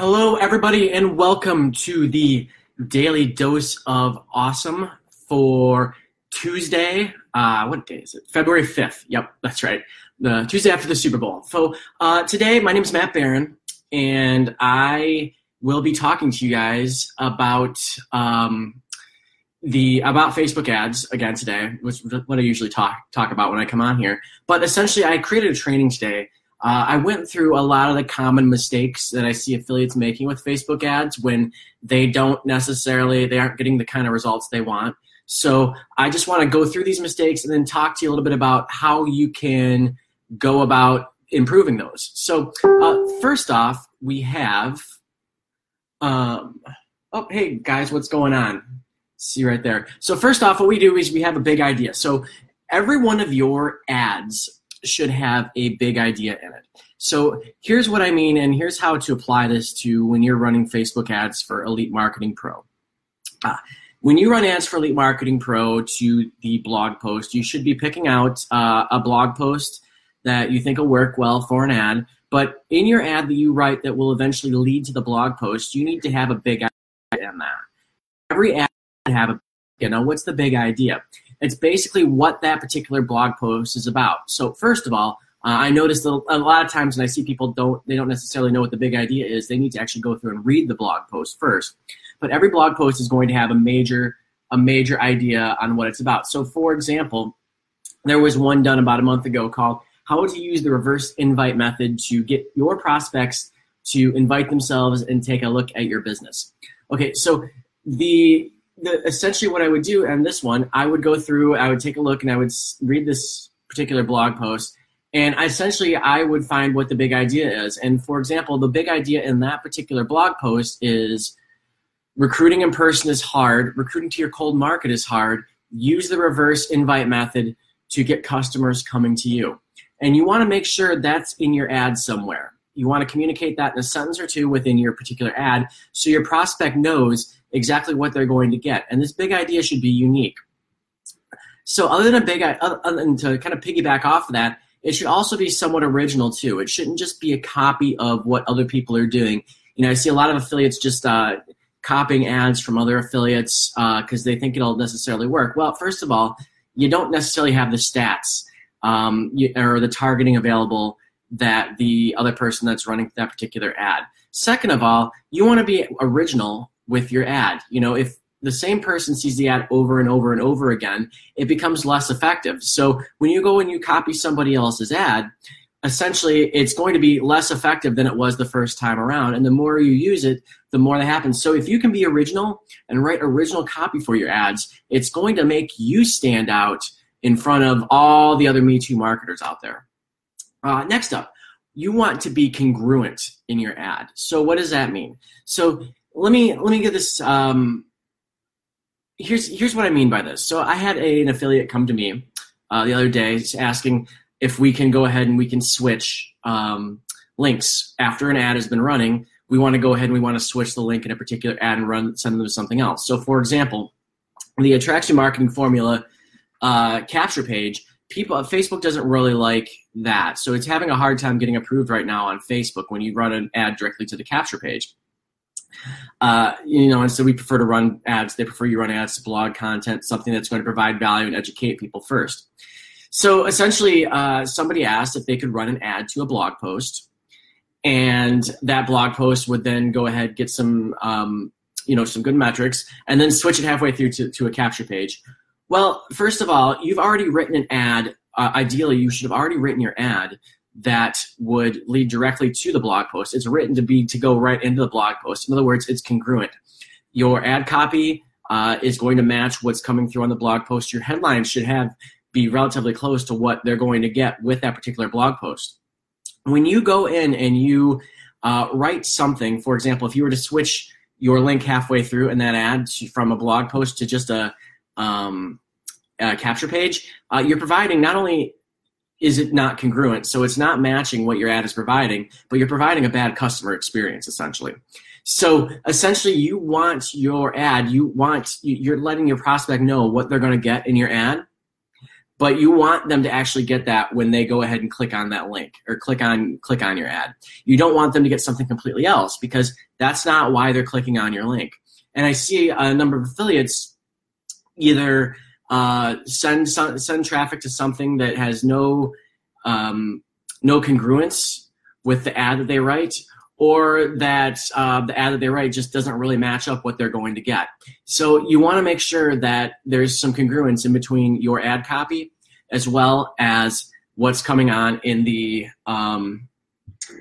Hello, everybody, and welcome to the Daily Dose of Awesome for Tuesday. Uh, what day is it? February 5th. Yep, that's right. The Tuesday after the Super Bowl. So uh, today, my name is Matt Barron, and I will be talking to you guys about um, the about Facebook ads again today, which is what I usually talk talk about when I come on here. But essentially, I created a training today uh, I went through a lot of the common mistakes that I see affiliates making with Facebook ads when they don't necessarily they aren't getting the kind of results they want. So I just want to go through these mistakes and then talk to you a little bit about how you can go about improving those. So uh, first off, we have. Um, oh, hey guys, what's going on? See right there. So first off, what we do is we have a big idea. So every one of your ads should have a big idea in it. So here's what I mean, and here's how to apply this to when you're running Facebook ads for Elite Marketing Pro. Uh, when you run ads for Elite Marketing Pro to the blog post, you should be picking out uh, a blog post that you think will work well for an ad. But in your ad that you write that will eventually lead to the blog post, you need to have a big idea in that. Every ad have a you know what's the big idea it's basically what that particular blog post is about. So first of all, uh, I noticed a, lot of times when I see people don't they don't necessarily know what the big idea is. They need to actually go through and read the blog post first. But every blog post is going to have a major a major idea on what it's about. So for example, there was one done about a month ago called how to use the reverse invite method to get your prospects to invite themselves and take a look at your business. Okay, so the the, essentially what I would do and this one, I would go through, I would take a look, and I would read this particular blog post, and essentially I would find what the big idea is. And for example, the big idea in that particular blog post is recruiting in person is hard, recruiting to your cold market is hard. Use the reverse invite method to get customers coming to you. And you want to make sure that's in your ad somewhere. You want to communicate that in a sentence or two within your particular ad so your prospect knows exactly what they're going to get. And this big idea should be unique. So other than a big, other than to kind of piggyback off of that, it should also be somewhat original too. It shouldn't just be a copy of what other people are doing. You know, I see a lot of affiliates just uh, copying ads from other affiliates because uh, they think it'll necessarily work. Well, first of all, you don't necessarily have the stats um, you, or the targeting available that the other person that's running that particular ad. Second of all, you want to be original with your ad. You know, if the same person sees the ad over and over and over again, it becomes less effective. So when you go and you copy somebody else's ad, essentially it's going to be less effective than it was the first time around. And the more you use it, the more that happens. So if you can be original and write original copy for your ads, it's going to make you stand out in front of all the other Me Too marketers out there. Uh, next up, you want to be congruent in your ad. So what does that mean? So let me let me get this. Um, here's here's what I mean by this. So I had a, an affiliate come to me uh, the other day asking if we can go ahead and we can switch um, links after an ad has been running. We want to go ahead and we want to switch the link in a particular ad and run send them to something else. So for example, the attraction marketing formula uh, capture page people Facebook doesn't really like that. So it's having a hard time getting approved right now on Facebook when you run an ad directly to the capture page. Uh, you know, and so we prefer to run ads. They prefer you run ads to blog content, something that's going to provide value and educate people first. So essentially, uh, somebody asked if they could run an ad to a blog post, and that blog post would then go ahead get some, um, you know, some good metrics, and then switch it halfway through to, to a capture page. Well, first of all, you've already written an ad. Uh, ideally, you should have already written your ad that would lead directly to the blog post. It's written to be to go right into the blog post. In other words, it's congruent. Your ad copy uh, is going to match what's coming through on the blog post. Your headline should have be relatively close to what they're going to get with that particular blog post. When you go in and you uh, write something, for example, if you were to switch your link halfway through in that ad from a blog post to just a, um, a capture page, uh, you're providing not only is it not congruent? So it's not matching what your ad is providing, but you're providing a bad customer experience essentially. So essentially, you want your ad, you want you're letting your prospect know what they're going to get in your ad, but you want them to actually get that when they go ahead and click on that link or click on click on your ad. You don't want them to get something completely else because that's not why they're clicking on your link. And I see a number of affiliates either uh, send send traffic to something that has no um, no congruence with the ad that they write, or that uh, the ad that they write just doesn't really match up what they're going to get. So you want to make sure that there's some congruence in between your ad copy as well as what's coming on in the um,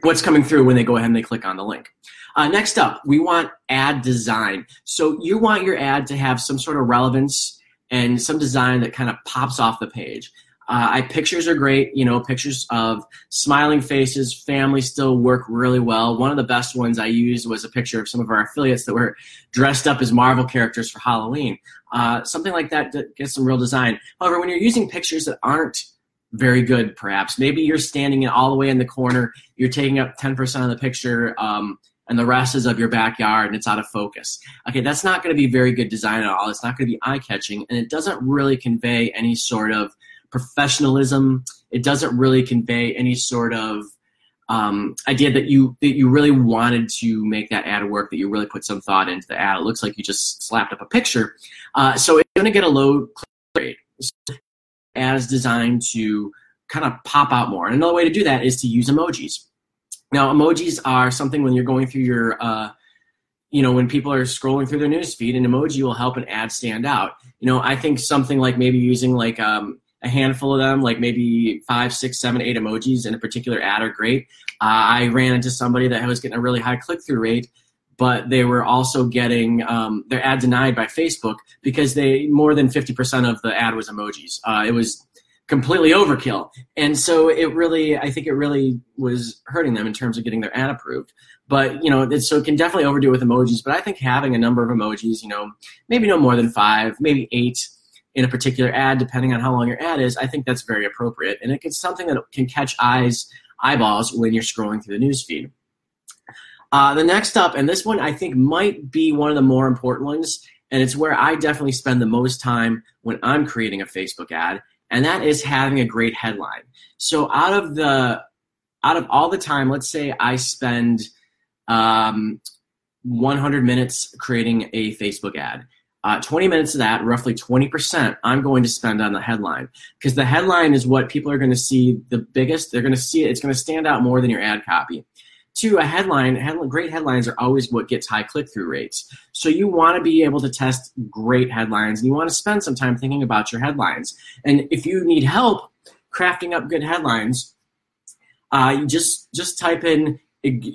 what's coming through when they go ahead and they click on the link. Uh, next up, we want ad design. So you want your ad to have some sort of relevance and some design that kind of pops off the page. Uh, I pictures are great. You know, pictures of smiling faces, family still work really well. One of the best ones I used was a picture of some of our affiliates that were dressed up as Marvel characters for Halloween. Uh, something like that gets some real design. However, when you're using pictures that aren't very good, perhaps maybe you're standing all the way in the corner, you're taking up 10% of the picture. Um, and the rest is of your backyard and it's out of focus. Okay, that's not going to be very good design at all. It's not going to be eye catching and it doesn't really convey any sort of professionalism. It doesn't really convey any sort of um, idea that you that you really wanted to make that ad work, that you really put some thought into the ad. It looks like you just slapped up a picture. Uh, so it's going to get a low click rate. As designed to kind of pop out more. And another way to do that is to use emojis. Now, emojis are something when you're going through your, uh, you know, when people are scrolling through their news feed, an emoji will help an ad stand out. You know, I think something like maybe using like um, a handful of them, like maybe five, six, seven, eight emojis in a particular ad are great. Uh, I ran into somebody that was getting a really high click through rate, but they were also getting um, their ad denied by Facebook because they more than 50% of the ad was emojis. Uh, it was completely overkill. And so it really, I think it really was hurting them in terms of getting their ad approved. But, you know, so it can definitely overdo it with emojis. But I think having a number of emojis, you know, maybe no more than five, maybe eight in a particular ad, depending on how long your ad is, I think that's very appropriate. And it's something that can catch eyes, eyeballs when you're scrolling through the news feed. Uh, the next up, and this one I think might be one of the more important ones, and it's where I definitely spend the most time when I'm creating a Facebook ad, and that is having a great headline. So out of the out of all the time, let's say I spend um, 100 minutes creating a Facebook ad. Uh, 20 minutes of that, roughly 20%, I'm going to spend on the headline because the headline is what people are going to see the biggest. They're going to see it. It's going to stand out more than your ad copy. Two, a headline, headline, great headlines are always what gets high click through rates. So you want to be able to test great headlines and you want to spend some time thinking about your headlines. And if you need help crafting up good headlines, uh, you just just type in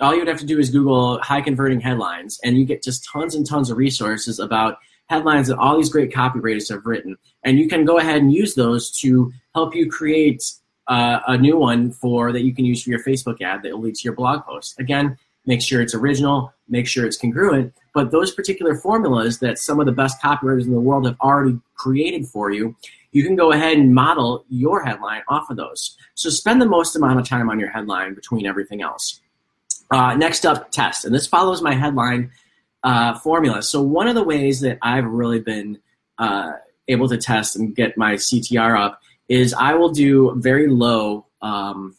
all you would have to do is Google high converting headlines, and you get just tons and tons of resources about headlines that all these great copywriters have written. And you can go ahead and use those to help you create uh, a new one for that you can use for your Facebook ad that will lead to your blog post. Again, make sure it's original, make sure it's congruent. But those particular formulas that some of the best copywriters in the world have already created for you, you can go ahead and model your headline off of those. So spend the most amount of time on your headline between everything else. Uh, next up, test. And this follows my headline uh, formula. So one of the ways that I've really been uh, able to test and get my CTR up is I will do very low, um,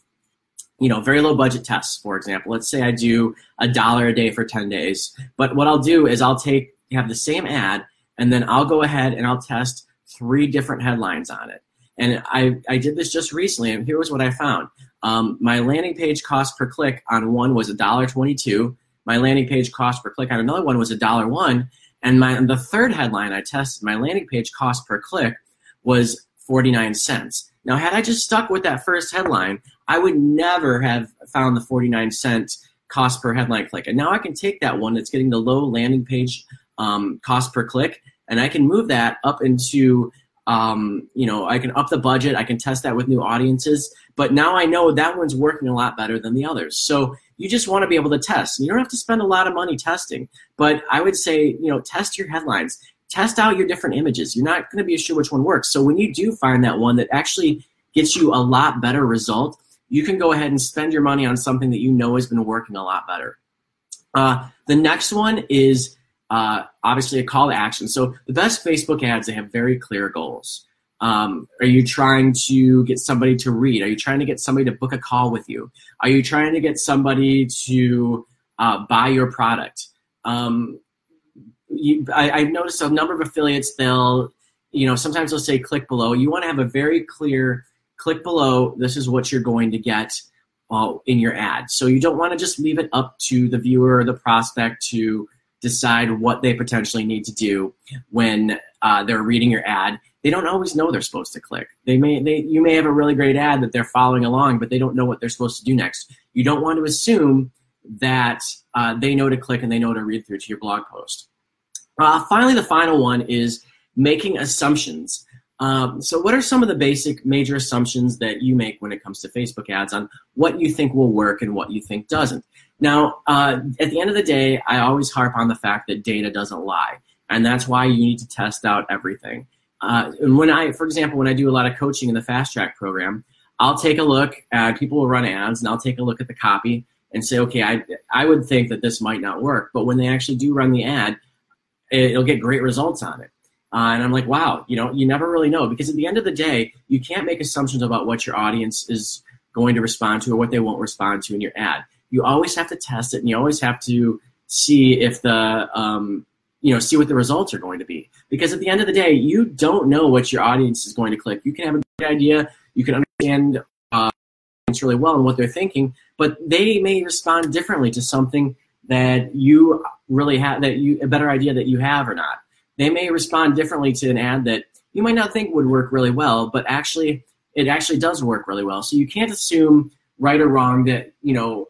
you know, very low budget tests. For example, let's say I do a dollar a day for 10 days. But what I'll do is I'll take have the same ad and then I'll go ahead and I'll test three different headlines on it. And I, I did this just recently, and here was what I found. Um, my landing page cost per click on one was $1.22. My landing page cost per click on another one was $1.01. And my the third headline I tested, my landing page cost per click was 49 cents. Now, had I just stuck with that first headline, I would never have found the 49 cent cost per headline click. And now I can take that one that's getting the low landing page um, cost per click, and I can move that up into, um, you know, I can up the budget. I can test that with new audiences. But now I know that one's working a lot better than the others. So you just want to be able to test. You don't have to spend a lot of money testing, but I would say, you know, test your headlines test out your different images. You're not going to be sure which one works. So when you do find that one that actually gets you a lot better result, you can go ahead and spend your money on something that you know has been working a lot better. Uh, the next one is uh, obviously a call to action. So the best Facebook ads, they have very clear goals. Um, are you trying to get somebody to read? Are you trying to get somebody to book a call with you? Are you trying to get somebody to uh, buy your product? Um, you, I, I've noticed a number of affiliates. They'll, you know, sometimes they'll say click below. You want to have a very clear click below. This is what you're going to get uh, in your ad. So you don't want to just leave it up to the viewer or the prospect to decide what they potentially need to do when uh, they're reading your ad. They don't always know they're supposed to click. They may, they, you may have a really great ad that they're following along, but they don't know what they're supposed to do next. You don't want to assume that uh, they know to click and they know to read through to your blog post. Uh, finally, the final one is making assumptions. Um, so, what are some of the basic major assumptions that you make when it comes to Facebook ads on what you think will work and what you think doesn't? Now, uh, at the end of the day, I always harp on the fact that data doesn't lie, and that's why you need to test out everything. Uh, and when I, for example, when I do a lot of coaching in the Fast Track program, I'll take a look at people will run ads, and I'll take a look at the copy and say, okay, I I would think that this might not work, but when they actually do run the ad, it'll get great results on it. Uh, and I'm like, wow, you know, you never really know because at the end of the day, you can't make assumptions about what your audience is going to respond to or what they won't respond to in your ad. You always have to test it, and you always have to see if the um, you know see what the results are going to be. Because at the end of the day, you don't know what your audience is going to click. You can have a good idea, you can understand uh, really well and what they're thinking, but they may respond differently to something that you really have that you a better idea that you have or not they may respond differently to an ad that you might not think would work really well, but actually it actually does work really well. So you can't assume right or wrong that, you know,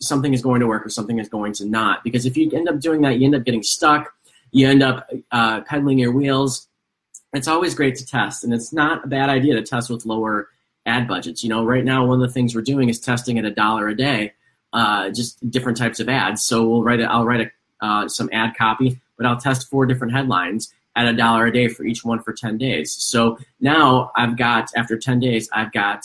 something is going to work or something is going to not. Because if you end up doing that, you end up getting stuck. You end up uh, pedaling your wheels. It's always great to test, and it's not a bad idea to test with lower ad budgets. You know, right now one of the things we're doing is testing at a dollar a day, uh, just different types of ads. So we'll write. A, I'll write a, uh, some ad copy but I'll test four different headlines at a dollar a day for each one for 10 days. So now I've got, after 10 days, I've got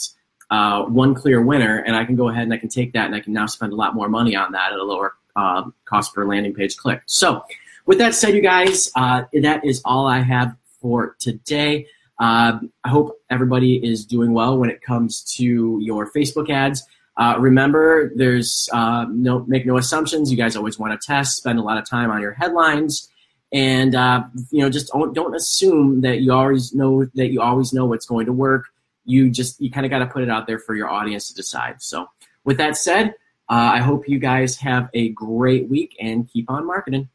uh, one clear winner, and I can go ahead and I can take that and I can now spend a lot more money on that at a lower uh, cost per landing page click. So, with that said, you guys, uh, that is all I have for today. Uh, I hope everybody is doing well when it comes to your Facebook ads. Uh, remember, there's uh, no make no assumptions. You guys always want to test, spend a lot of time on your headlines, and uh, you know just don't, don't assume that you always know that you always know what's going to work. You just you kind of got to put it out there for your audience to decide. So, with that said, uh, I hope you guys have a great week and keep on marketing.